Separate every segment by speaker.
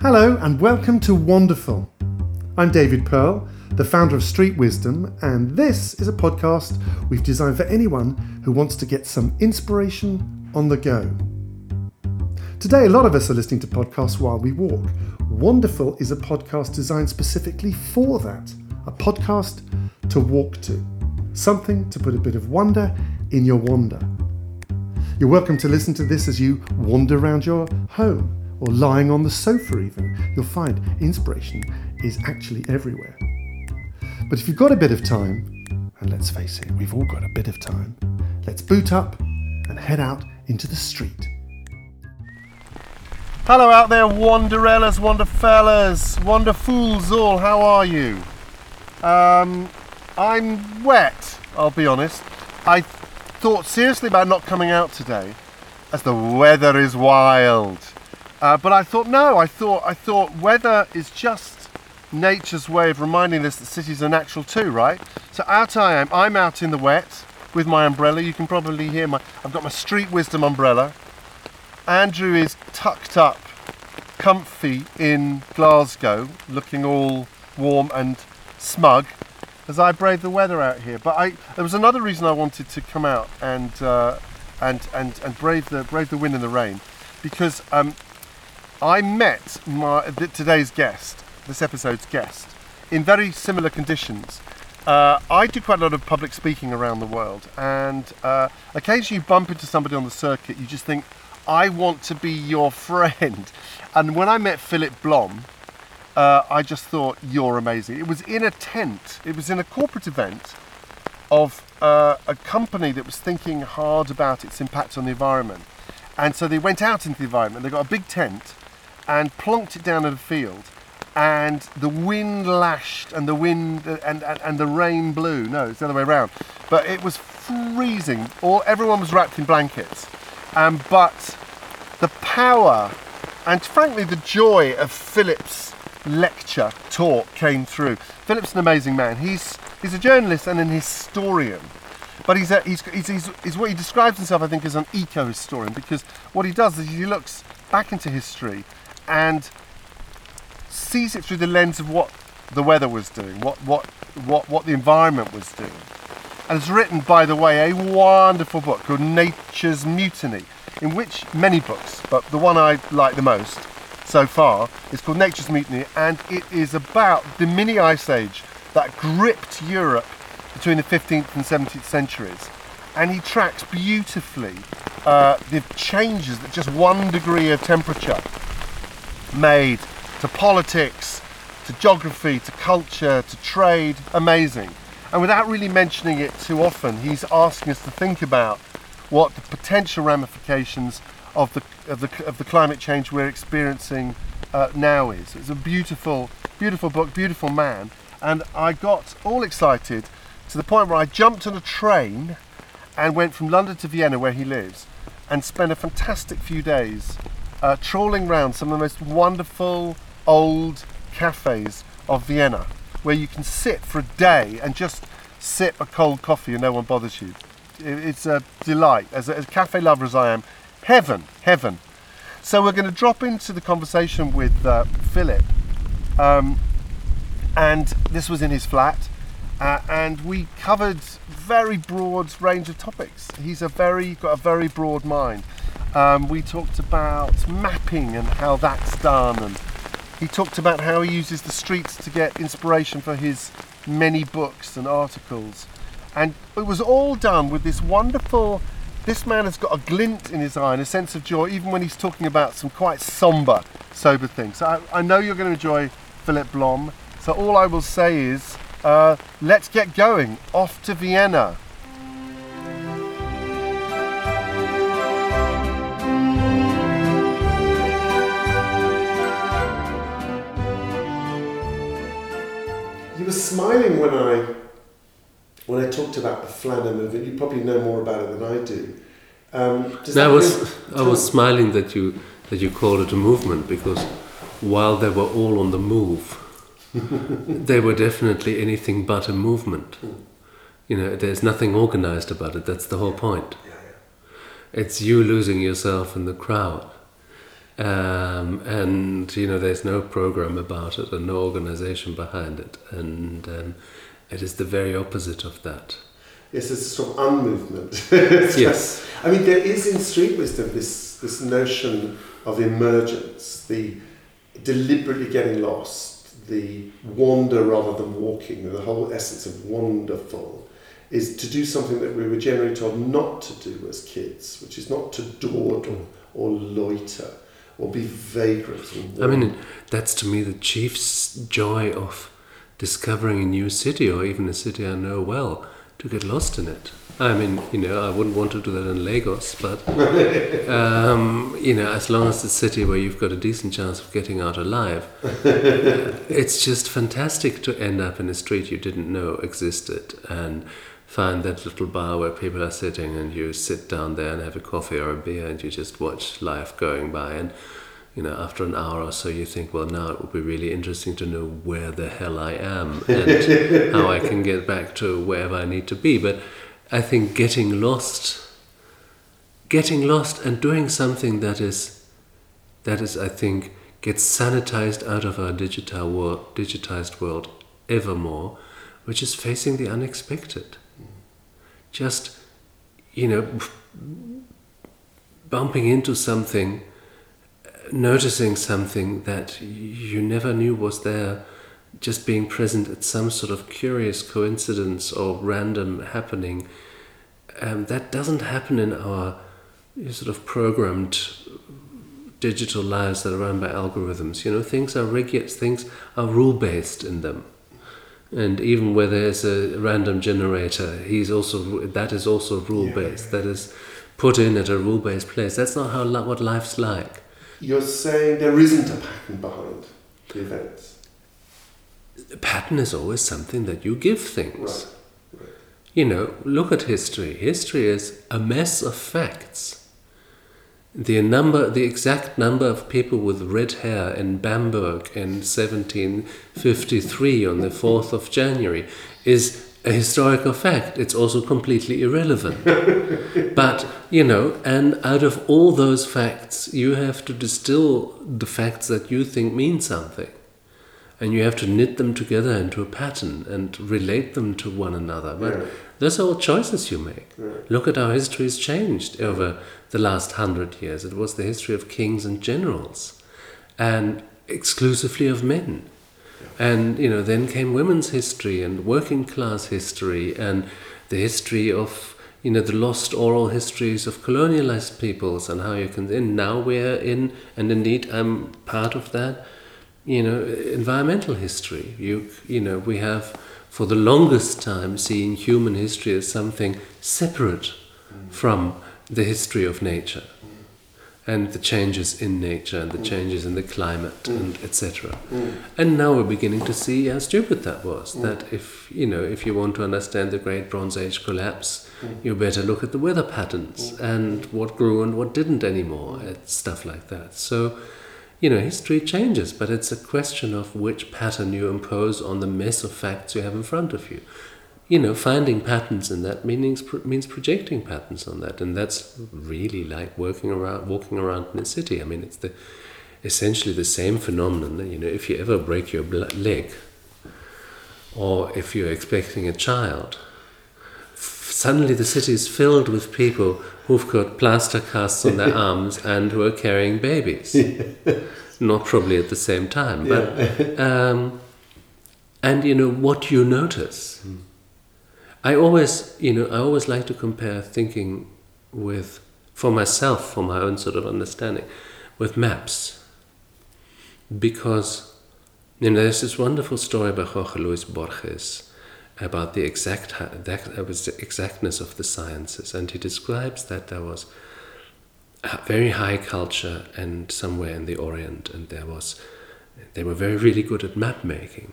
Speaker 1: Hello and welcome to Wonderful. I'm David Pearl, the founder of Street Wisdom, and this is a podcast we've designed for anyone who wants to get some inspiration on the go. Today, a lot of us are listening to podcasts while we walk. Wonderful is a podcast designed specifically for that a podcast to walk to, something to put a bit of wonder in your wander. You're welcome to listen to this as you wander around your home or lying on the sofa, even. You'll find inspiration is actually everywhere. But if you've got a bit of time, and let's face it, we've all got a bit of time, let's boot up and head out into the street. Hello out there, Wanderellas, Wanderfellas, Wanderfools all, how are you? Um, I'm wet, I'll be honest. I thought seriously about not coming out today as the weather is wild. Uh, but I thought no, I thought I thought weather is just nature's way of reminding us that cities are natural too, right? So out I am. I'm out in the wet with my umbrella. You can probably hear my I've got my street wisdom umbrella. Andrew is tucked up, comfy in Glasgow, looking all warm and smug as I brave the weather out here. But I, there was another reason I wanted to come out and uh, and and and brave the brave the wind and the rain, because um, I met my today's guest, this episode's guest, in very similar conditions. Uh, I do quite a lot of public speaking around the world, and uh, occasionally you bump into somebody on the circuit, you just think, I want to be your friend. And when I met Philipp Blom, uh, I just thought you're amazing. It was in a tent. It was in a corporate event of uh, a company that was thinking hard about its impact on the environment. And so they went out into the environment. They got a big tent and plonked it down in a field. And the wind lashed, and the wind and, and, and the rain blew. No, it's the other way around. But it was freezing. All everyone was wrapped in blankets. Um, but the power and frankly the joy of Philipp's lecture talk came through. Philipp's an amazing man. He's he's a journalist and an historian, but he's a, he's, he's, he's, he's what he describes himself, I think, as an eco-historian because what he does is he looks back into history and sees it through the lens of what the weather was doing, what what what what the environment was doing. And it's written, by the way, a wonderful book called Nature's Mutiny, in which many books, but the one I like the most so far. is called Nature's Mutiny, and it is about the mini ice age that gripped Europe between the 15th and 17th centuries. And he tracks beautifully uh, the changes that just one degree of temperature made to politics, to geography, to culture, to trade. Amazing. And without really mentioning it too often, he's asking us to think about what the potential ramifications of the of the of the climate change we're experiencing uh, now is. It's a beautiful, beautiful book, beautiful man, and I got all excited to the point where I jumped on a train and went from London to Vienna, where he lives, and spent a fantastic few days uh, trawling around some of the most wonderful old cafes of Vienna, where you can sit for a day and just sip a cold coffee and no one bothers you. It's a delight. As a, as a cafe lover as I am, heaven, heaven. So we're going to drop into the conversation with uh, Philipp, um, and this was in his flat, uh, and we covered very broad range of topics. He's a very got a very broad mind. Um, we talked about mapping and how that's done, and he talked about how he uses the streets to get inspiration for his many books and articles, and it was all done with this wonderful this man has got a glint in his eye and a sense of joy, even when he's talking about some quite somber, sober things. So I, I know you're going to enjoy Philipp Blom. So all I will say is, uh, let's get going. Off to Vienna. Were smiling when I when I talked about the Flâneur movement, you probably know more about it than I do. Um,
Speaker 2: no, I was I was smiling that you that you called it a movement because while they were all on the move, they were definitely anything but a movement. You know, there's nothing organized about it. That's the whole point.
Speaker 1: Yeah, yeah.
Speaker 2: It's you losing yourself in the crowd. Um, and you know, there's no program about it and no organization behind it, and um, it is the very opposite of that.
Speaker 1: Yes, it's a sort of unmovement.
Speaker 2: yes.
Speaker 1: I mean, there is in street wisdom this, this notion of emergence, the deliberately getting lost, the wander rather than walking, the whole essence of wonderful is to do something that we were generally told not to do as kids, which is not to dawdle or loiter or be vagrant.
Speaker 2: I mean, that's to me the chief joy of discovering a new city or even a city I know well, to get lost in it. I mean, you know, I wouldn't want to do that in Lagos, but um, you know, as long as the city where you've got a decent chance of getting out alive, it's just fantastic to end up in a street you didn't know existed and find that little bar where people are sitting and you sit down there and have a coffee or a beer and you just watch life going by and you know after an hour or so you think well now it would be really interesting to know where the hell I am and how I can get back to wherever I need to be. But I think getting lost getting lost and doing something that is that is I think gets sanitized out of our digital world digitized world ever more which is facing the unexpected just, you know, bumping into something, noticing something that you never knew was there, just being present at some sort of curious coincidence or random happening. Um, that doesn't happen in our sort of programmed digital lives that are run by algorithms. You know, things are rigid, things are rule based in them and even where there's a random generator he's also that is also rule based yeah. that is put in at a rule based place that's not how what life's like
Speaker 1: you're saying there isn't a pattern behind the events
Speaker 2: a pattern is always something that you give things
Speaker 1: right. Right.
Speaker 2: you know look at history history is a mess of facts the number, the exact number of people with red hair in Bamberg in 1753 on the 4th of January is a historical fact. It's also completely irrelevant. but, you know, and out of all those facts, you have to distill the facts that you think mean something. And you have to knit them together into a pattern and relate them to one another. But yeah. Those are all choices you make. Yeah. Look at how history has changed over the last hundred years. It was the history of kings and generals, and exclusively of men. And you know, then came women's history and working class history and the history of you know the lost oral histories of colonialized peoples and how you can. And now we're in, and indeed I'm part of that. You know, environmental history. You you know we have for the longest time seen human history as something separate from the history of nature and the changes in nature and the changes in the climate and etc. And now we're beginning to see how stupid that was. That if you know if you want to understand the Great Bronze Age collapse, you better look at the weather patterns and what grew and what didn't anymore, and stuff like that. So. You know, history changes, but it's a question of which pattern you impose on the mess of facts you have in front of you you know, finding patterns in that means means projecting patterns on that, and that's really like working around, walking around in a city. I mean, it's the essentially the same phenomenon. You know, if you ever break your leg, or if you're expecting a child, suddenly the city is filled with people who've got plaster casts on their arms and who are carrying babies. Not probably at the same time, but um, and you know what you notice. Mm I always, you know, I always like to compare thinking with, for myself, for my own sort of understanding, with maps. Because, you know, there's this wonderful story by Jorge Luis Borges about the exact the exactness of the sciences, and he describes that there was a very high culture and somewhere in the Orient, and there was they were very really good at map making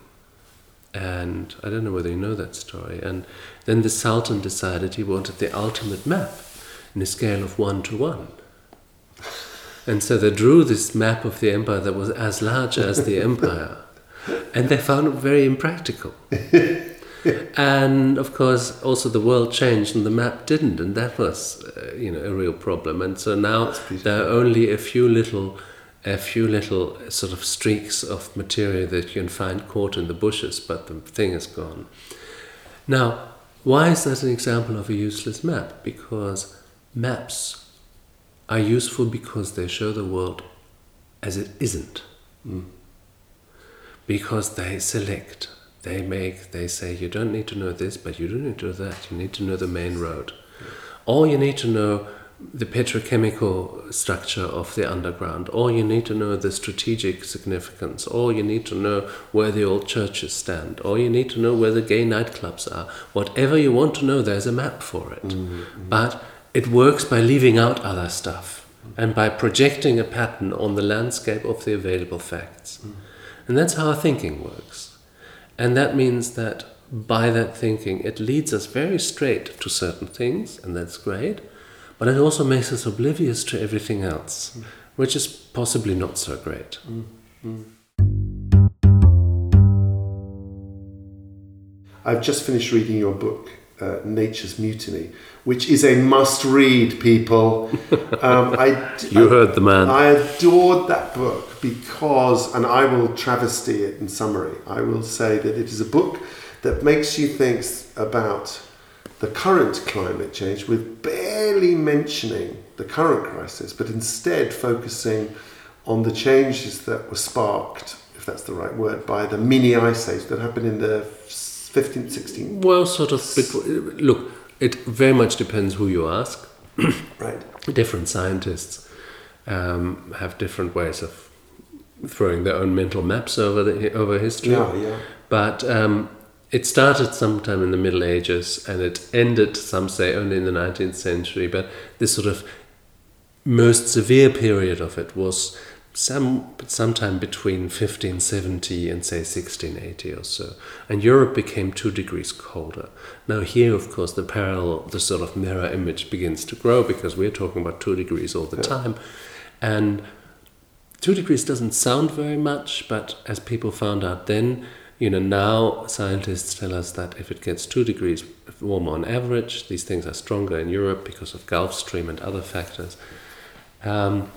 Speaker 2: and I don't know whether you know that story. And then the Sultan decided he wanted the ultimate map in a scale of one to one. And so they drew this map of the empire that was as large as the empire. And they found it very impractical. and of course, also the world changed and the map didn't. And that was, uh, you know, a real problem. And so now there are only a few little a few little sort of streaks of material that you can find caught in the bushes, but the thing is gone. Now, why is that an example of a useless map? Because maps are useful because they show the world as it isn't.
Speaker 1: Mm.
Speaker 2: Because they select, they make, they say, you don't need to know this, but you do need to know that. You need to know the main road. Or you need to know the petrochemical structure of the underground, or you need to know the strategic significance, or you need to know where the old churches stand, or you need to know where the gay nightclubs are. Whatever you want to know, there's a map for it.
Speaker 1: Mm-hmm.
Speaker 2: But it works by leaving out other stuff and by projecting a pattern on the landscape of the available facts. And that's how our thinking works. And that means that by that thinking, it leads us very straight to certain things, and that's great. But it also makes us oblivious to everything else, mm. which is possibly not so great. Mm, mm.
Speaker 1: I've just finished reading your book, uh, Nature's Mutiny, which is a must-read. People, um, I
Speaker 2: You heard the man.
Speaker 1: I adored that book because, and I will travesty it in summary. I will say that it is a book that makes you think about the current climate change with barely mentioning the current crisis, but instead focusing on the changes that were sparked, if that's the right word, by the mini ice age that happened in the 15th, 16th.
Speaker 2: Well, sort of. Look, it very much depends who you ask.
Speaker 1: Right.
Speaker 2: different scientists um, have different ways of throwing their own mental maps over the over history.
Speaker 1: Yeah, yeah.
Speaker 2: But um, it started sometime in the Middle Ages and it ended, some say, only in the 19th century. But this sort of most severe period of it was some sometime between 1570 and say 1680 or so. And europe became two degrees colder. Now here of course the parallel the sort of mirror image begins to grow because we're talking about two degrees all the time. And two degrees doesn't sound very much but as people found out then you know now scientists tell us that if it gets two degrees warmer on average these things are stronger in europe because of gulf stream and other factors. Um,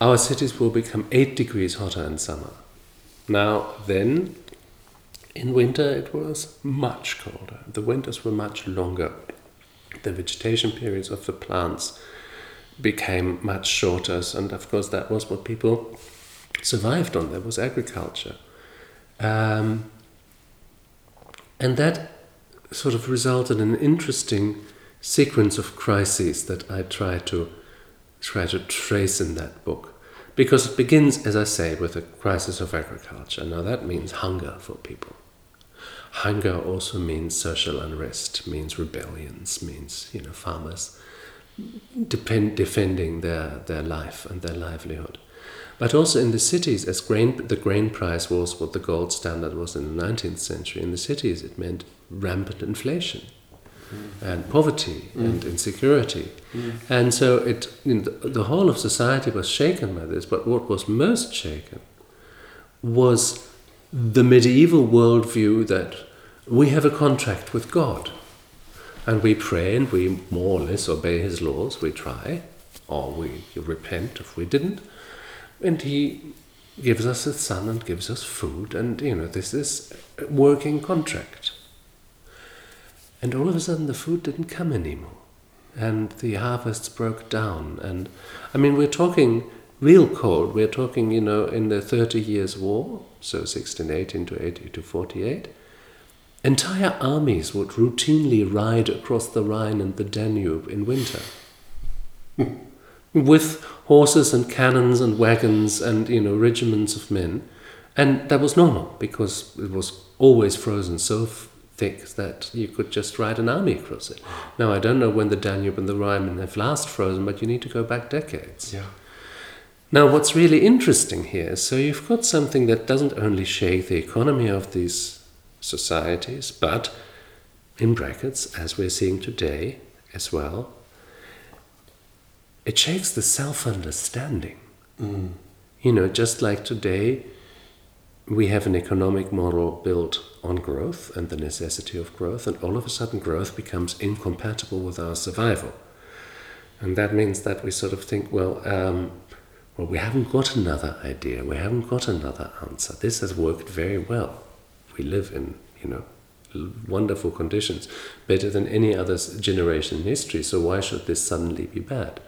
Speaker 2: our cities will become 8 degrees hotter in summer. Now, then, in winter it was much colder. The winters were much longer. The vegetation periods of the plants became much shorter, and of course, that was what people survived on. There was agriculture. Um, and that sort of resulted in an interesting sequence of crises that I try to try to trace in that book. Because it begins, as I say, with a crisis of agriculture. Now that means hunger for people. Hunger also means social unrest, means rebellions, means you know farmers depend, defending their, their life and their livelihood. But also in the cities, as grain, the grain price was what the gold standard was in the 19th century, in the cities it meant rampant inflation Mm. and poverty mm. and insecurity. Mm. And so it, the, the whole of society was shaken by this, but what was most shaken was the medieval worldview that we have a contract with God. And we pray and we more or less obey his laws, we try, or we repent if we didn't. And he gives us a sun and gives us food, and you know, this is a working contract. And all of a sudden, the food didn't come anymore. And the harvests broke down. And I mean, we're talking real cold. We're talking, you know, in the Thirty Years' War, so 1618 to 80 to 48. Entire armies would routinely ride across the Rhine and the Danube in winter. with horses and cannons and wagons and, you know, regiments of men. And that was normal because it was always frozen so thick that you could just ride an army across it. Now, I don't know when the Danube and the Rhine have last frozen, but you need to go back decades.
Speaker 1: Yeah.
Speaker 2: Now, what's really interesting here is so you've got something that doesn't only shake the economy of these societies, but in brackets, as we're seeing today as well, it shakes the self understanding. Mm. You know, just like today, we have an economic model built on growth and the necessity of growth, and all of a sudden, growth becomes incompatible with our survival. And that means that we sort of think, well, um, well, we haven't got another idea, we haven't got another answer. This has worked very well. We live in, you know, wonderful conditions, better than any other generation in history, so why should this suddenly be bad?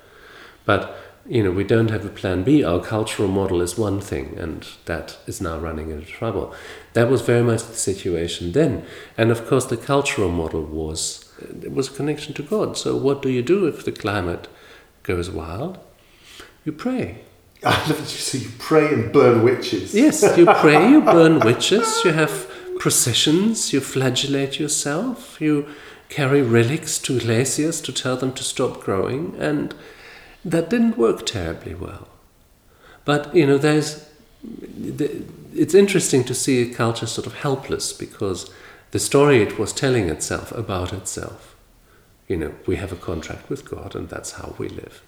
Speaker 2: But you know, we don't have a plan B. Our cultural model is one thing, and that is now running into trouble. That was very much the situation then. And of course, the cultural model was it was a connection to God. So, what do you do if the climate goes wild? You pray.
Speaker 1: I love you say you pray and burn witches.
Speaker 2: Yes, you pray, you burn witches, you have processions, you flagellate yourself, you carry relics to glaciers to tell them to stop growing, and that didn't work terribly well. But you know, there's it's interesting to see a culture sort of helpless because the story it was telling itself about itself. You know, we have a contract with God, and that's how we live.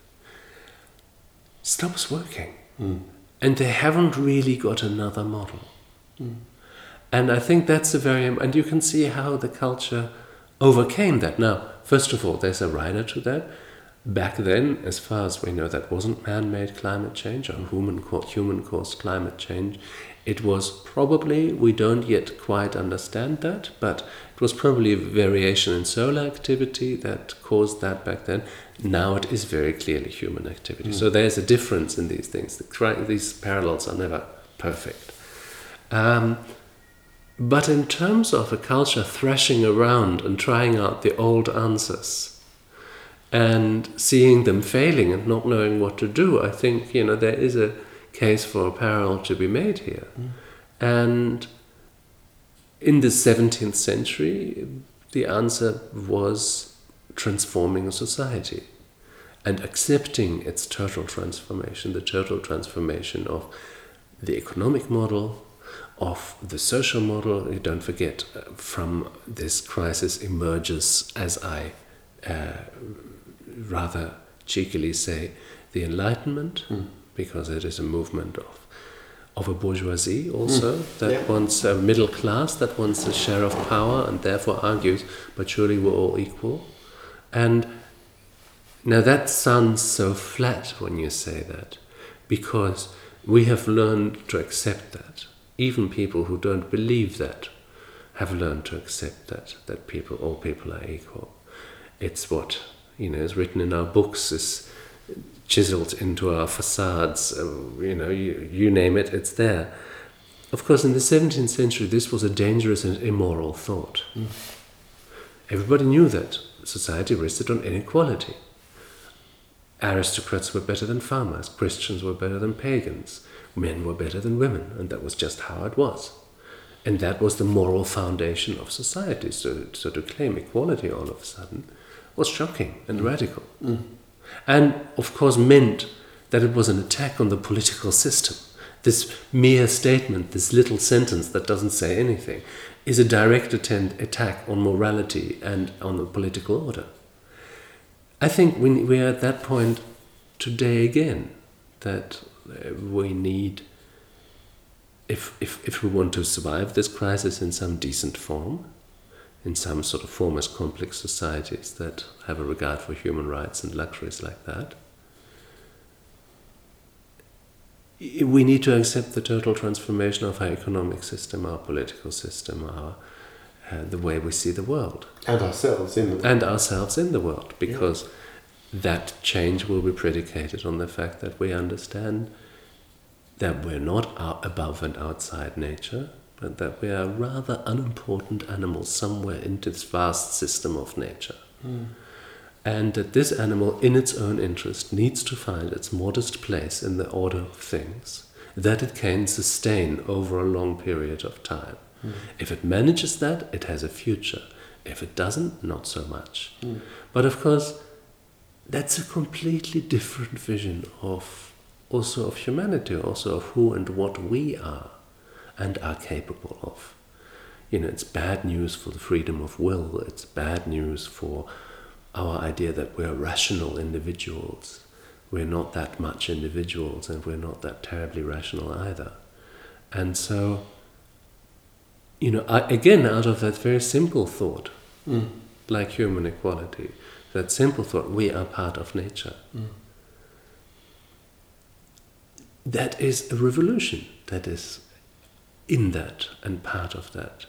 Speaker 2: Stops working, mm. and they haven't really got another model. Mm. And I think that's a very and you can see how the culture overcame that. Now, first of all, there's a rider to that Back then, as far as we know, that wasn't man made climate change or human, human caused climate change. It was probably, we don't yet quite understand that, but it was probably a variation in solar activity that caused that back then. Now it is very clearly human activity. Mm. So there's a difference in these things. The, these parallels are never perfect. Um, but in terms of a culture thrashing around and trying out the old answers, and seeing them failing and not knowing what to do, I think you know there is a case for a parallel to be made here. Mm. And in the 17th century, the answer was transforming a society and accepting its total transformation, the total transformation of the economic model, of the social model. You don't forget, uh, from this crisis emerges, as I uh, rather cheekily say the Enlightenment, mm. because it is a movement of of a bourgeoisie also mm. that yeah. wants a middle class, that wants a share of power, and therefore argues, but surely we're all equal. And now that sounds so flat when you say that, because we have learned to accept that. Even people who don't believe that have learned to accept that, that people, all people are equal. It's what you know, is written in our books, is chiseled into our facades, uh, you know, you, you name it, it's there. Of course, in the 17th century, this was a dangerous and immoral thought. Mm. Everybody knew that society rested on inequality. Aristocrats were better than farmers, Christians were better than pagans, men were better than women, and that was just how it was. And that was the moral foundation of society. So, so to claim equality all of a sudden was shocking and radical. Mm. And of course, meant that it was an attack on the political system. This mere statement, this little sentence that doesn't say anything, is a direct attempt, attack on morality and on the political order. I think we, we are at that point today again that uh, we need, if, if, if we want to survive this crisis in some decent form, in some sort of form as complex societies that have a regard for human rights and luxuries like that. We need to accept the total transformation of our economic system, our political system, our uh, the way we see the world,
Speaker 1: and ourselves in the world.
Speaker 2: and ourselves in the world, because yeah. that change will be predicated on the fact that we understand that we're not above and outside nature, that we are rather unimportant animals somewhere in this vast system of nature. Mm. And that this animal, in its own interest, needs to find its modest place in the order of things that it can sustain over a long period of time. Mm. If it manages that, it has a future. If it doesn't, not so much. Mm. But of course, that's a completely different vision of also of humanity, also of who and what we are and are capable of. You know, it's bad news for the freedom of will, it's bad news for our idea that we're rational individuals. We're not that much individuals and we're not that terribly rational either. And so, you know, I, again, out of that very simple thought, mm. like human equality, that simple thought, we are part of nature. Mm. that is a revolution that is in that and part of that.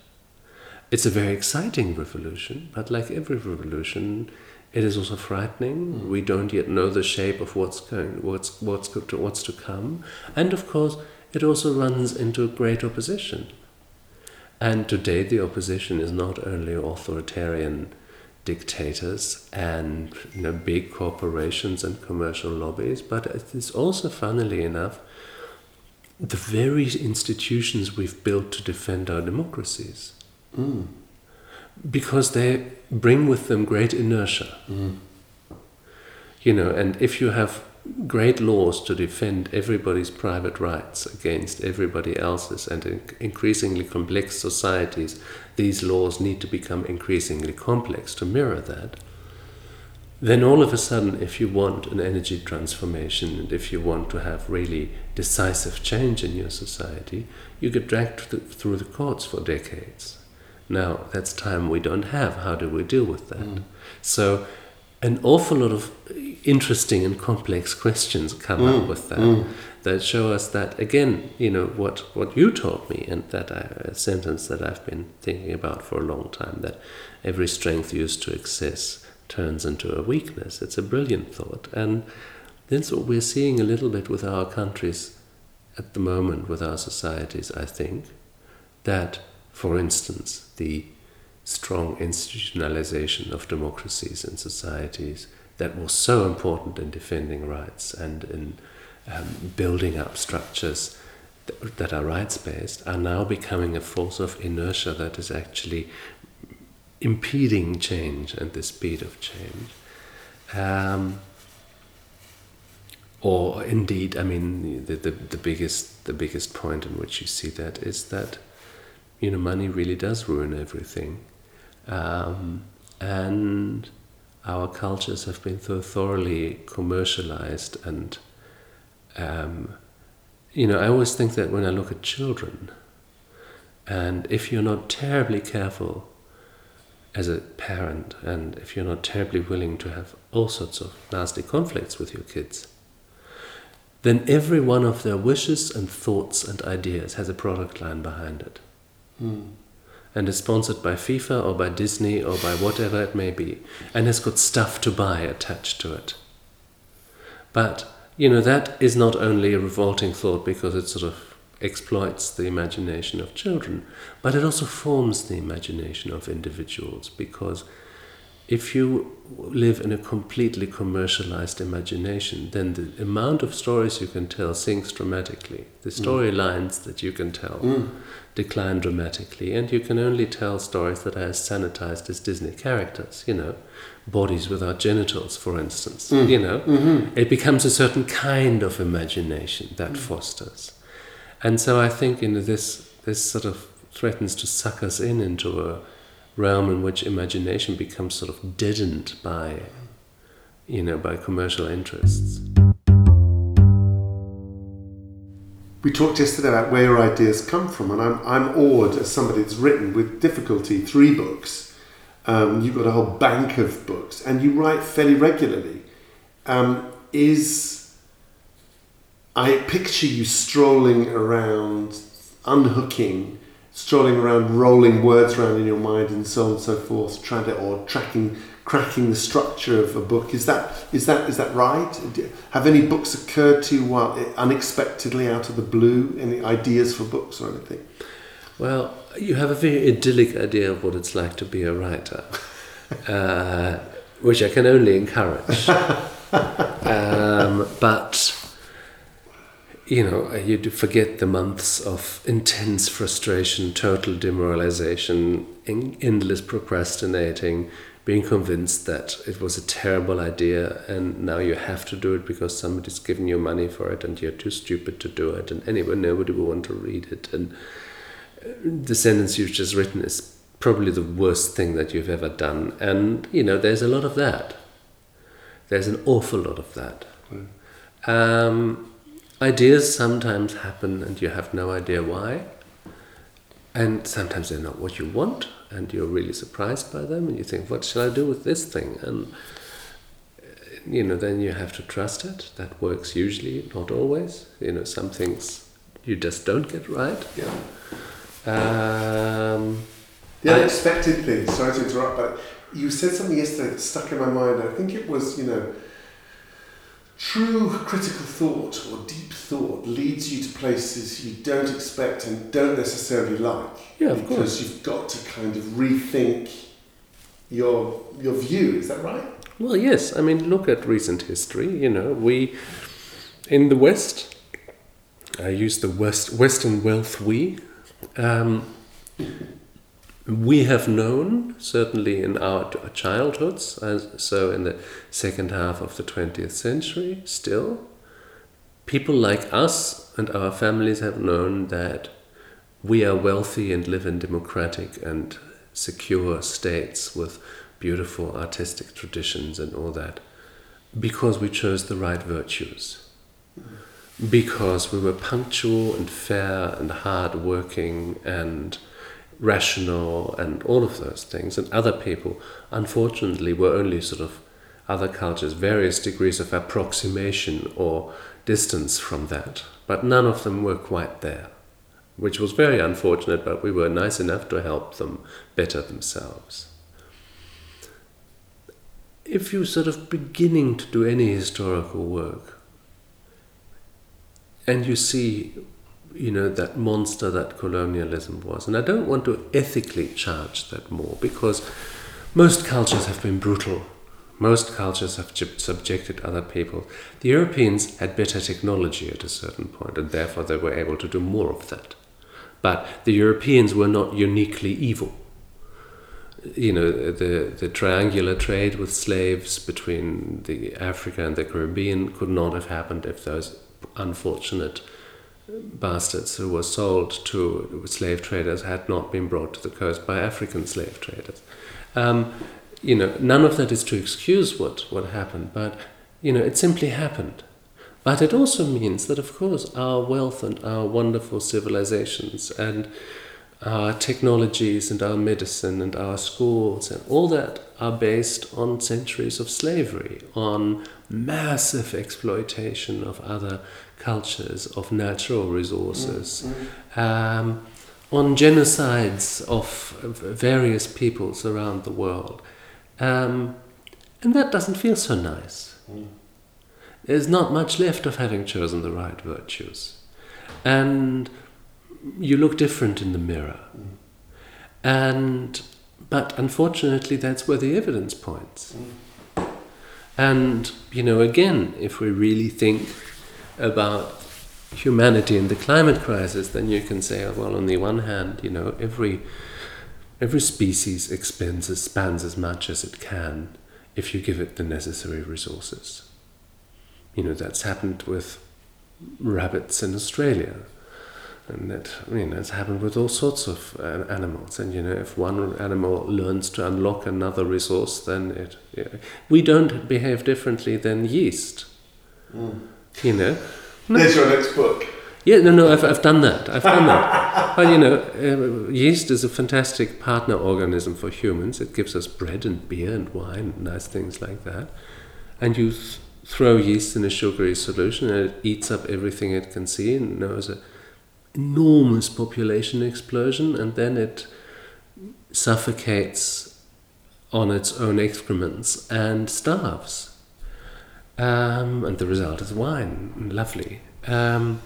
Speaker 2: It's a very exciting revolution, but like every revolution, it is also frightening.
Speaker 1: Mm.
Speaker 2: We don't yet know the shape of what's going, what's what's to, what's to come, and of course, it also runs into great opposition. And today, the opposition is not only authoritarian dictators and you know, big corporations and commercial lobbies, but it is also, funnily enough, the very institutions we've built to defend our democracies.
Speaker 1: Mm.
Speaker 2: Because they bring with them great inertia.
Speaker 1: Mm.
Speaker 2: You know, and if you have great laws to defend everybody's private rights against everybody else's and in increasingly complex societies, these laws need to become increasingly complex to mirror that. Then, all of a sudden, if you want an energy transformation and if you want to have really decisive change in your society, you get dragged through the courts for decades. Now, that's time we don't have. How do we deal with that?
Speaker 1: Mm.
Speaker 2: So, an awful lot of interesting and complex questions come
Speaker 1: Mm,
Speaker 2: up with that
Speaker 1: mm.
Speaker 2: that show us that again you know what what you taught me and that I, a sentence that I've been thinking about for a long time that every strength used to excess turns into a weakness it's a brilliant thought and that's what we're seeing a little bit with our countries at the moment with our societies I think that for instance the strong institutionalization of democracies and societies that was so important in defending rights and in um, building up structures that, are rights based are now becoming a force of inertia that is actually impeding change and the speed of change. Um, or indeed, I mean, the, the, the biggest the biggest point in which you see that is that you know money really does ruin everything, um, and our cultures have been so thoroughly commercialized and um, you know i always think that when i look at children and if you're not terribly careful as a parent and if you're not terribly willing to have all sorts of nasty conflicts with your kids then every one of their wishes and thoughts and ideas has a product line behind it
Speaker 1: Mm.
Speaker 2: and is sponsored by FIFA or by Disney or by whatever it may be, and has got stuff to buy attached to it. But, you know, that is not only a revolting thought because it sort of exploits the imagination of children, but it also forms the imagination of individuals because if you live in a completely commercialized imagination, then the amount of stories you can tell sinks dramatically. The storylines that you can tell
Speaker 1: Mm.
Speaker 2: decline dramatically, and you can only tell stories that are as sanitized as Disney characters, you know, bodies without genitals, for instance.
Speaker 1: Mm.
Speaker 2: You know,
Speaker 1: Mhm.
Speaker 2: it becomes a certain kind of imagination that fosters. And so I think you know, this, this sort of threatens to suck us in into a realm in which imagination becomes sort of deadened by, you know, by commercial interests.
Speaker 1: We talked yesterday about where your ideas come from, and I'm, I'm awed as somebody that's written with difficulty three books. Um, you've got a whole bank of books, and you write fairly regularly. Um, is I picture you strolling around, unhooking, strolling around, rolling words around in your mind, and so on and so forth, trying to or tracking, cracking the structure of a book. Is that is that is that right? Have any books occurred to you while unexpectedly out of the blue? Any ideas for books or anything?
Speaker 2: Well, you have a very idyllic idea of what it's like to be a writer, uh, which I can only encourage. um, but you know, you forget the months of intense frustration, total demoralization, en- endless procrastinating, being convinced that it was a terrible idea and now you have to do it because somebody's given you money for it and you're too stupid to do it and anyway nobody will want to read it. And uh, the sentence you've just written is probably the worst thing that you've ever done. And you know there's a lot of that. There's an awful lot of that. Um, ideas sometimes happen and you have no idea why. And sometimes they're not what you want, and you're really surprised by them, and you think, what shall I do with this thing? And you know, then you have to trust it. That works usually, not always. You know, some things you just don't get right.
Speaker 1: Yeah.
Speaker 2: Um,
Speaker 1: The
Speaker 2: I-
Speaker 1: unexpected thing, sorry to interrupt, but you said something yesterday that stuck in my mind. I think it was, you know, true critical thought or deep thought leads you to places you don't expect and don't necessarily like.
Speaker 2: Yeah, of
Speaker 1: because
Speaker 2: course.
Speaker 1: you've got to kind of rethink your your view. Is that right?
Speaker 2: Well, yes. I mean, look at recent history. You know, we in the West. I use the West Western wealth. We. Um, we have known, certainly in our childhoods, as, so in the second half of the 20th century, still, people like us and our families have known that we are wealthy and live in democratic and secure states with beautiful artistic traditions and all that because we chose the right virtues. Because we were punctual and fair and hard-working and rational and all of those things. And other people, unfortunately, were only sort of other cultures, various degrees of approximation or distance from that. But none of them were quite there, which was very unfortunate, but we were nice enough to help them better themselves. If you're sort of beginning to do any historical work and you see you know, that monster that colonialism was. And I don't want to ethically charge that more because most cultures have been brutal. Most cultures have subjected other people. The Europeans had better technology at a certain point, and therefore they were able to do more of that. But the Europeans were not uniquely evil. You know, the, the triangular trade with slaves between the Africa and the Caribbean could not have happened if those unfortunate bastards who were sold to slave traders had not been brought to the coast by African slave traders. Um, you know, none of that is to excuse what, what happened, but you know, it simply happened. But it also means that, of course, our wealth and our wonderful civilizations and our technologies and our medicine and our schools and all that are based on centuries of slavery, on massive exploitation of other cultures, of natural resources, um, on genocides of various peoples around the world. Um, and that doesn't feel so nice. There's not much left of having chosen the right virtues. And you look different in the mirror. And but unfortunately that's where the evidence points. And you know, again, if we really think about humanity and the climate crisis, then you can say, well, on the one hand, you know, every every species expends as much as it can if you give it the necessary resources. You know, that's happened with rabbits in Australia. And that, I mean, it's happened with all sorts of uh, animals. And, you know, if one animal learns to unlock another resource, then it. Yeah. We don't behave differently than yeast. You know?
Speaker 1: There's your next book.
Speaker 2: Yeah, no, no, I've, I've done that. I've done that. but, you know, uh, yeast is a fantastic partner organism for humans. It gives us bread and beer and wine and nice things like that. And you th- throw yeast in a sugary solution and it eats up everything it can see and knows an enormous population explosion and then it suffocates on its own excrements and starves. Um, and the result is wine. Lovely. Um,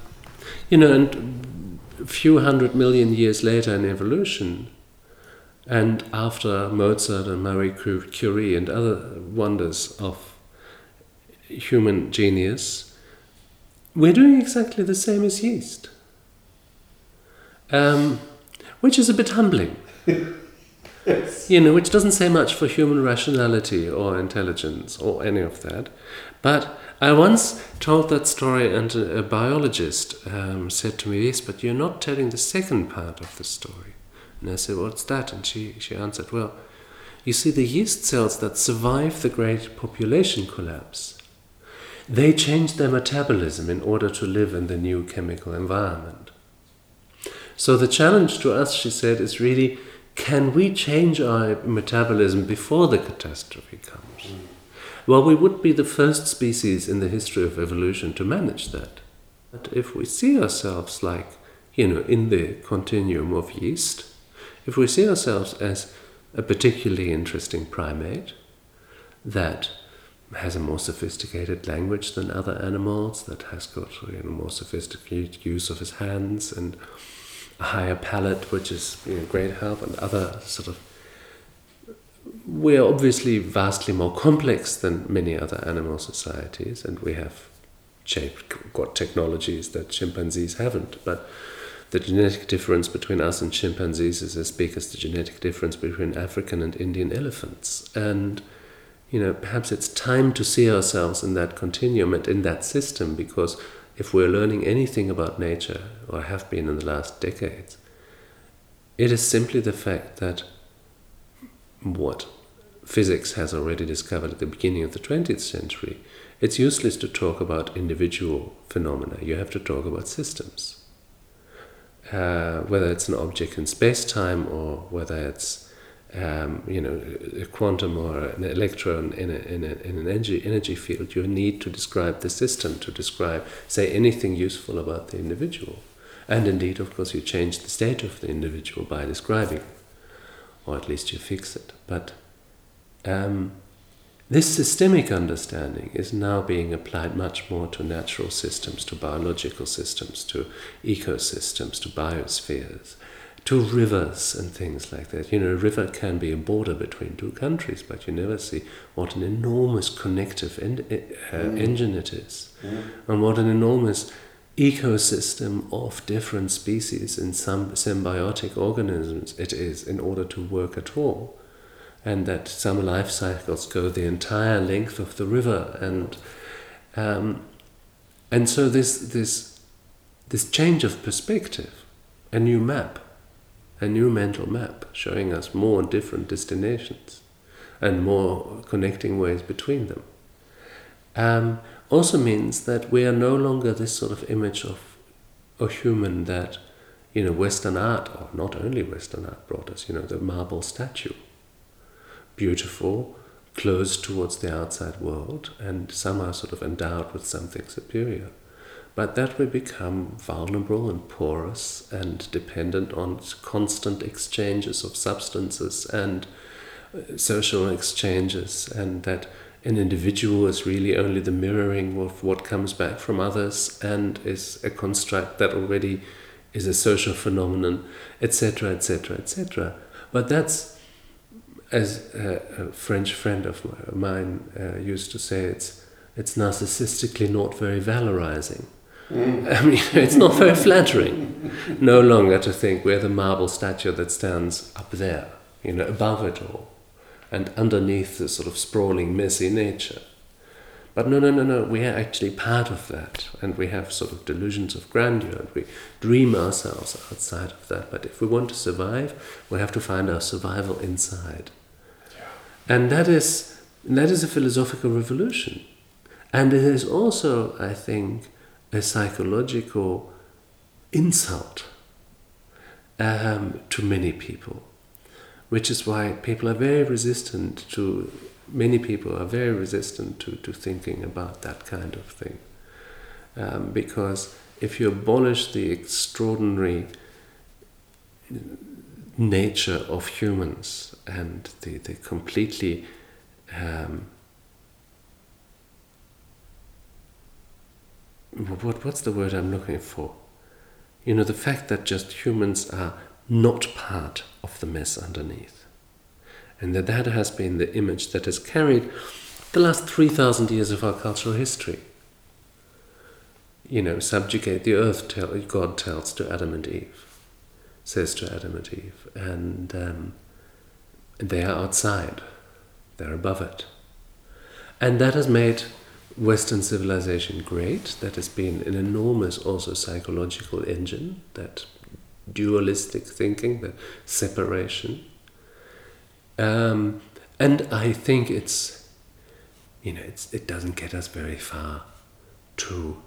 Speaker 2: you know, and a few hundred million years later in evolution, and after Mozart and Marie Curie and other wonders of human genius, we're doing exactly the same as yeast. Um, which is a bit humbling.
Speaker 1: Yes.
Speaker 2: You know, which doesn't say much for human rationality or intelligence or any of that. But I once told that story, and a, a biologist um, said to me, Yes, but you're not telling the second part of the story. And I said, What's that? And she, she answered, Well, you see, the yeast cells that survive the great population collapse, they change their metabolism in order to live in the new chemical environment. So the challenge to us, she said, is really can we change our metabolism before the catastrophe comes? Well, we would be the first species in the history of evolution to manage that. But if we see ourselves like, you know, in the continuum of yeast, if we see ourselves as a particularly interesting primate that has a more sophisticated language than other animals, that has got you know, more sophisticated use of his hands and a higher palate, which is you know, great help, and other sort of. We are obviously vastly more complex than many other animal societies, and we have got technologies that chimpanzees haven't. But the genetic difference between us and chimpanzees is as big as the genetic difference between African and Indian elephants. And you know, perhaps it's time to see ourselves in that continuum and in that system because if we're learning anything about nature, or have been in the last decades, it is simply the fact that what physics has already discovered at the beginning of the 20th century, it's useless to talk about individual phenomena. You have to talk about systems. Uh, whether it's an object in space time or whether it's um, you know, a quantum or an electron in, a, in, a, in an energy, energy field, you need to describe the system, to describe, say anything useful about the individual. And indeed, of course, you change the state of the individual by describing, or at least you fix it. But um, this systemic understanding is now being applied much more to natural systems, to biological systems, to ecosystems, to biospheres to rivers and things like that. You know, a river can be a border between two countries, but you never see what an enormous connective en- uh, mm. engine it is, mm. and what an enormous ecosystem of different species and some symbiotic organisms it is in order to work at all. And that some life cycles go the entire length of the river, and um, and so this this this change of perspective, a new map, a new mental map showing us more different destinations and more connecting ways between them. Um, also means that we are no longer this sort of image of a human that, you know, Western art, or not only Western art, brought us, you know, the marble statue. Beautiful, closed towards the outside world, and some are sort of endowed with something superior but that we become vulnerable and porous and dependent on constant exchanges of substances and uh, social exchanges, and that an individual is really only the mirroring of what comes back from others and is a construct that already is a social phenomenon, etc., etc., etc. But that's, as a, a, French friend of mine uh, used to say, it's, it's narcissistically not very valorizing. Mm. I mean, it's not very flattering no longer to think we're the marble statue that stands up there, you know, above it all, and underneath the sort of sprawling, messy nature. But no, no, no, no, we are actually part of that, and we have sort of delusions of grandeur, and we dream ourselves outside of that. But if we want to survive, we have to find our survival inside. And that is, that is a philosophical revolution. And it is also, I think, a psychological insult um, to many people, which is why people are very resistant to, many people are very resistant to, to thinking about that kind of thing. Um, because if you abolish the extraordinary nature of humans and the, the completely um, what, what's the word I'm looking for? You know, the fact that just humans are not part of the mess underneath. And that that has been the image that has carried the last 3,000 years of our cultural history. You know, subjugate the earth, tell, God tells to Adam and Eve, says to Adam and Eve. And, um, they are outside, they're above it. And that has made Western civilization great. That has been an enormous also psychological engine, that dualistic thinking, that separation. Um, and I think it's, you know, it's, it doesn't get us very far to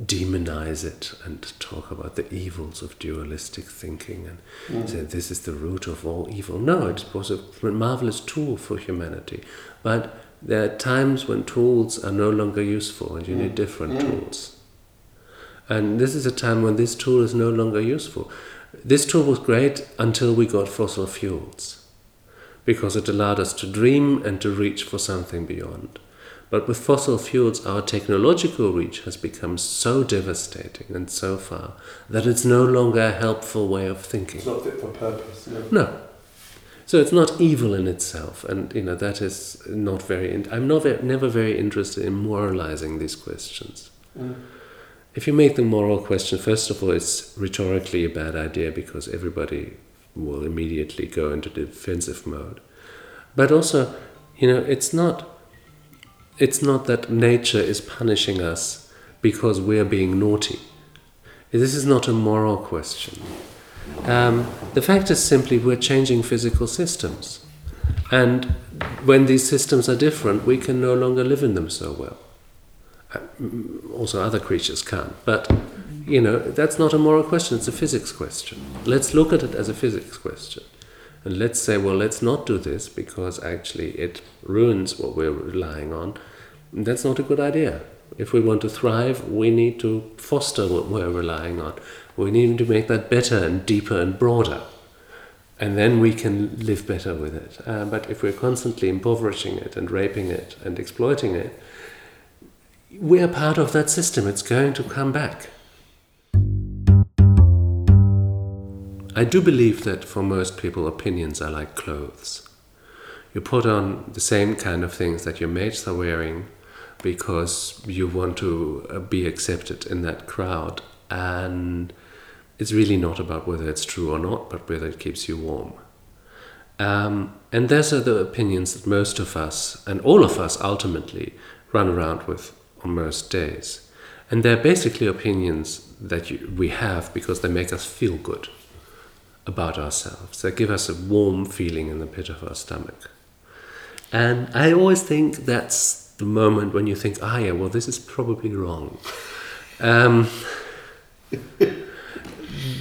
Speaker 2: demonize it and talk about the evils of dualistic thinking and mm. say this is the root of all evil. No, it was a marvelous tool for humanity. But There are times when tools are no longer useful and you need different tools. And this is a time when this tool is no longer useful. This tool was great until we got fossil fuels because it allowed us to dream and to reach for something beyond. But with fossil fuels, our technological reach has become so devastating and so far that it's no longer a helpful way of thinking.
Speaker 1: It's not fit for purpose. No.
Speaker 2: No. So it's not evil in itself, and you know that is not very. In- I'm not ve- never very interested in moralizing these questions. Mm. If you make the moral question, first of all, it's rhetorically a bad idea because everybody will immediately go into defensive mode. But also, you know, it's not. It's not that nature is punishing us because we're being naughty. This is not a moral question. Um, the fact is simply we're changing physical systems. And when these systems are different, we can no longer live in them so well. Uh, Also, other creatures can. But, you know, that's not a moral question, it's a physics question. Let's look at it as a physics question. And let's say, well, let's not do this because actually it ruins what we're relying on. That's not a good idea. If we want to thrive, we need to foster what we're relying on. We need to make that better and deeper and broader. And then we can live better with it. Uh, but if we're constantly impoverishing it and raping it and exploiting it, we're part of that system. It's going to come back. I do believe that for most people, opinions are like clothes. You put on the same kind of things that your mates are wearing because you want to uh, be accepted in that crowd. And it's really not about whether it's true or not, but whether it keeps you warm. Um, and those are the opinions that most of us, and all of us ultimately, run around with on most days. And they're basically opinions that you, we have because they make us feel good about ourselves. that give us a warm feeling in the pit of our stomach. And I always think that's the moment when you think, ah, yeah, well, this is probably wrong. Um,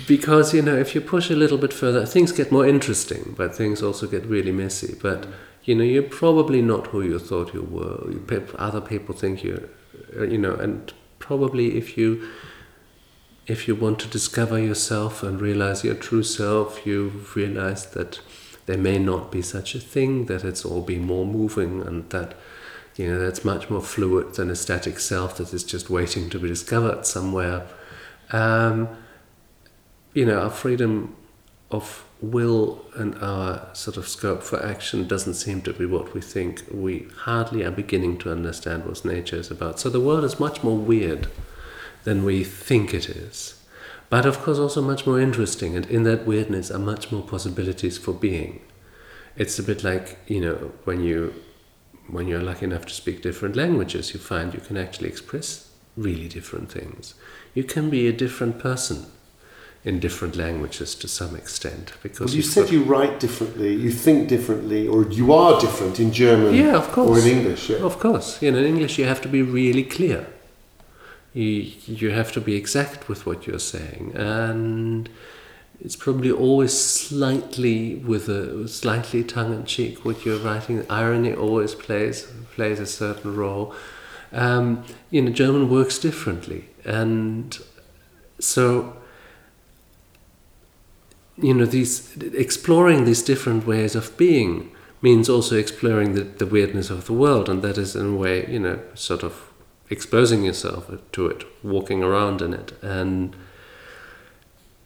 Speaker 2: because, you know, if you push a little bit further, things get more interesting, but things also get really messy. But, you know, you're probably not who you thought you were. Other people think you're, uh, you know, and probably if you if you want to discover yourself and realize your true self, you realize that there may not be such a thing, that it's all be more moving, and that you know that's much more fluid than a static self that is just waiting to be discovered somewhere. Um, you know, our freedom of will and our sort of scope for action doesn't seem to be what we think. We hardly are beginning to understand what nature is about. So the world is much more weird than we think it is. But of course, also much more interesting, and in that weirdness are much more possibilities for being. It's a bit like you know when you when you're lucky enough to speak different languages, you find you can actually express really different things. You can be a different person in different languages to some extent because
Speaker 1: Well, you said you write differently, you think differently, or you are different in German
Speaker 2: Yeah, of course.
Speaker 1: or in English. Yeah.
Speaker 2: Of course, you know, in English you have to be really clear. You, you have to be exact with what you're saying, and it's probably always slightly with a slightly tongue in cheek what you're writing. Irony always plays plays a certain role. Um, you know, German works differently, and so you know these exploring these different ways of being means also exploring the, the weirdness of the world and that is in a way you know sort of exposing yourself to it walking around in it and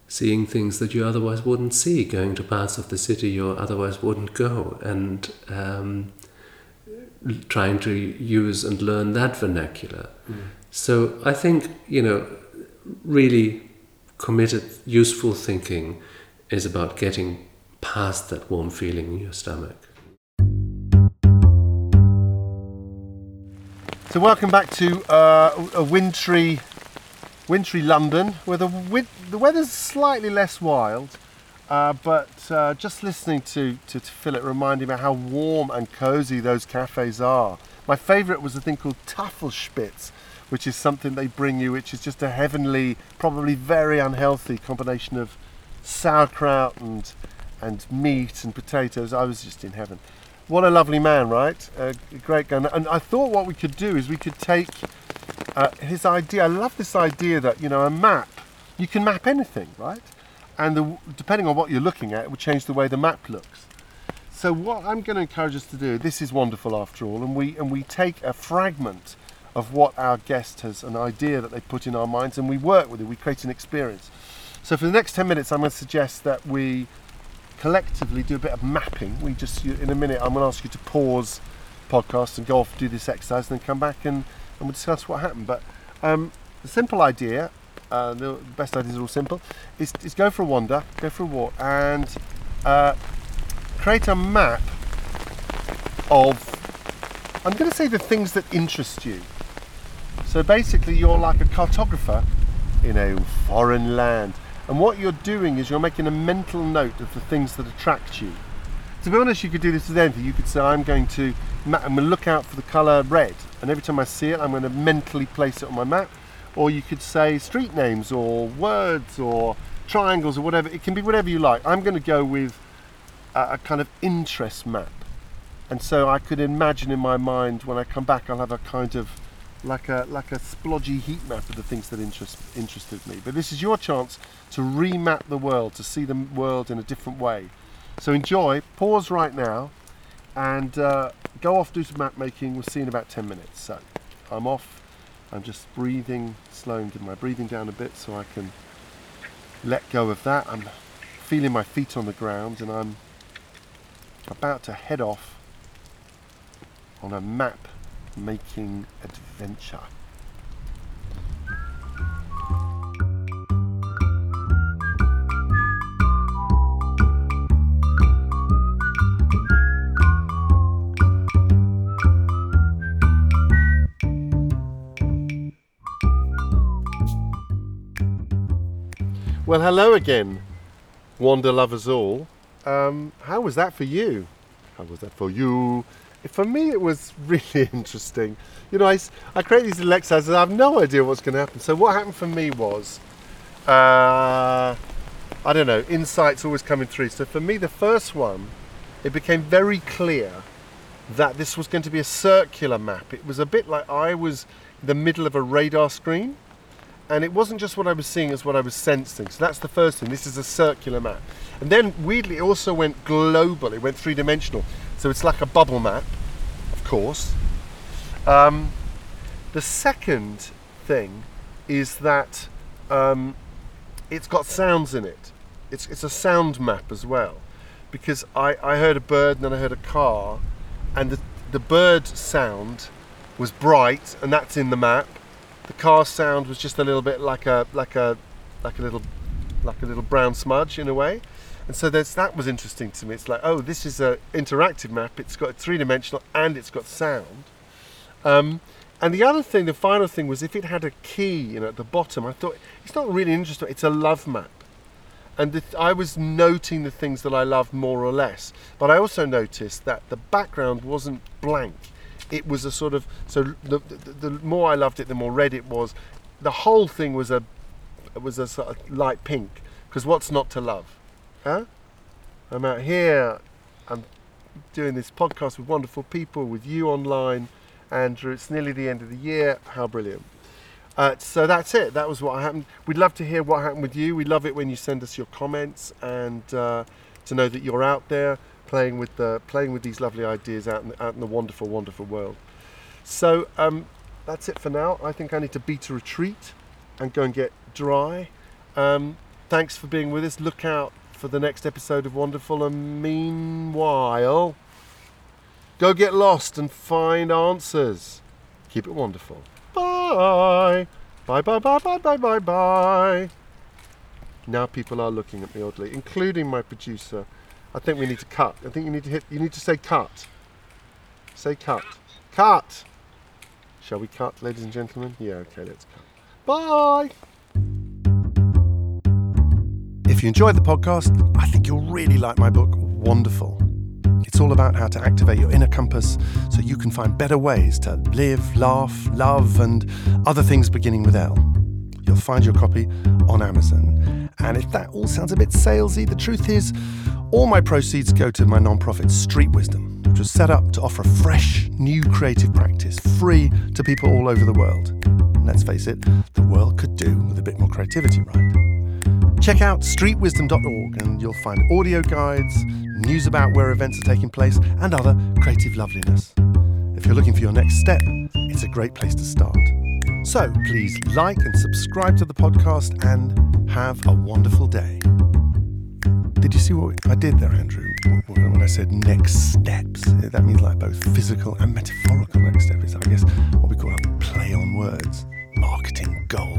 Speaker 2: seeing things that you otherwise wouldn't see going to parts of the city you otherwise wouldn't go and um, trying to use and learn that vernacular so i think you know really committed useful thinking is about getting past that warm feeling in your stomach.
Speaker 1: So welcome back to uh, a wintry, wintry London, where the the weather's slightly less wild, uh, but uh, just listening to, to to Philipp reminded me how warm and cosy those cafes are. My favourite was a thing called Tafelspitz, which is something they bring you, which is just a heavenly, probably very unhealthy combination of sauerkraut and and meat and potatoes. I was just in heaven. What a lovely man, right? A great guy. And I thought what we could do is we could take uh, his idea. I love this idea that you know a map. You can map anything, right? And the, depending on what you're looking at, it will change the way the map looks. So what I'm going to encourage us to do, this is wonderful after all, and we and we take a fragment of what our guest has, an idea that they put in our minds, and we work with it. We create an experience. So for the next 10 minutes, I'm going to suggest that we collectively do a bit of mapping. We just, in a minute, I'm going to ask you to pause podcast and go off do this exercise, and then come back and, and we'll discuss what happened. But um, the simple idea, uh, the best ideas are all simple, is, is go for a wander, go for a walk, and uh, create a map of, I'm going to say the things that interest you. So basically, you're like a cartographer in a foreign land. And what you're doing is you're making a mental note of the things that attract you. To be honest, you could do this with anything. You could say, I'm going to I'm going to look out for the colour red, and every time I see it, I'm going to mentally place it on my map. Or you could say street names, or words, or triangles, or whatever. It can be whatever you like. I'm going to go with a, a kind of interest map. And so I could imagine in my mind when I come back, I'll have a kind of like a like a splodgy heat map of the things that interest interested me. But this is your chance to remap the world, to see the world in a different way. So enjoy. Pause right now, and uh, go off do some map making. We'll see in about ten minutes. So I'm off. I'm just breathing, slowing my breathing down a bit so I can let go of that. I'm feeling my feet on the ground, and I'm about to head off on a map making adventure. Well, hello again, Wander Lovers all. Um, how was that for you? How was that for you? for me, it was really interesting. You know, I, I create these little exercises, I have no idea what's going to happen. So, what happened for me was, uh, I don't know, insights always coming through. So, for me, the first one, it became very clear that this was going to be a circular map. It was a bit like I was in the middle of a radar screen. And it wasn't just what I was seeing, as what I was sensing. So that's the first thing. This is a circular map. And then, weirdly, it also went global. It went three dimensional. So it's like a bubble map, of course. Um, the second thing is that um, it's got sounds in it. It's, it's a sound map as well. Because I, I heard a bird and then I heard a car, and the, the bird sound was bright, and that's in the map. The car sound was just a little bit like a like a like a little like a little brown smudge in a way. And so that was interesting to me. It's like, oh, this is an interactive map. It's got three dimensional and it's got sound. Um, and the other thing, the final thing, was if it had a key, you know, at the bottom. I thought it's not really interesting. It's a love map, and I was noting the things that I loved more or less. But I also noticed that the background wasn't blank. It was a sort of so. The, the, the more I loved it, the more red it was. The whole thing was a was a sort of light pink. Because what's not to love? Huh? I'm out here. I'm doing this podcast with wonderful people, with you online. Andrew, it's nearly the end of the year. How brilliant. Uh, so that's it. That was what happened. We'd love to hear what happened with you. We love it when you send us your comments and uh, to know that you're out there playing with the playing with these lovely ideas out in, out in the wonderful, wonderful world. So um, that's it for now. I think I need to beat a retreat and go and get dry. Um, thanks for being with us. Look out for the next episode of Wonderful. And meanwhile, go get lost and find answers. Keep it wonderful. Bye. Bye, bye, bye, bye, bye, bye, bye. Now people are looking at me oddly, including my producer. I think we need to cut. I think you need to hit. You need to say cut. Say cut. Cut. Shall we cut, ladies and gentlemen? Yeah. Okay. Let's cut. Bye. If you enjoyed the podcast, I think you'll really like my book, Wonderful. It's all about how to activate your inner compass so you can find better ways to live, laugh, love, and other things beginning with L. You'll find your copy on Amazon. And if that all sounds a bit salesy, the truth is, all my proceeds go to my non-profit Street Wisdom, which was set up to offer a fresh, new creative practice, free to people all over the world. And let's face it, the world could do with a bit more creativity, right? Check out streetwisdom.org and you'll find audio guides, news about where events are taking place, and other creative loveliness. If you're looking for your next step, it's a great place to start. So please like and subscribe to the podcast and have a wonderful day. Did you see what I did there, Andrew? When I said next steps, eh, that means like both physical and metaphorical next steps. I guess what we call a play on words, marketing gold.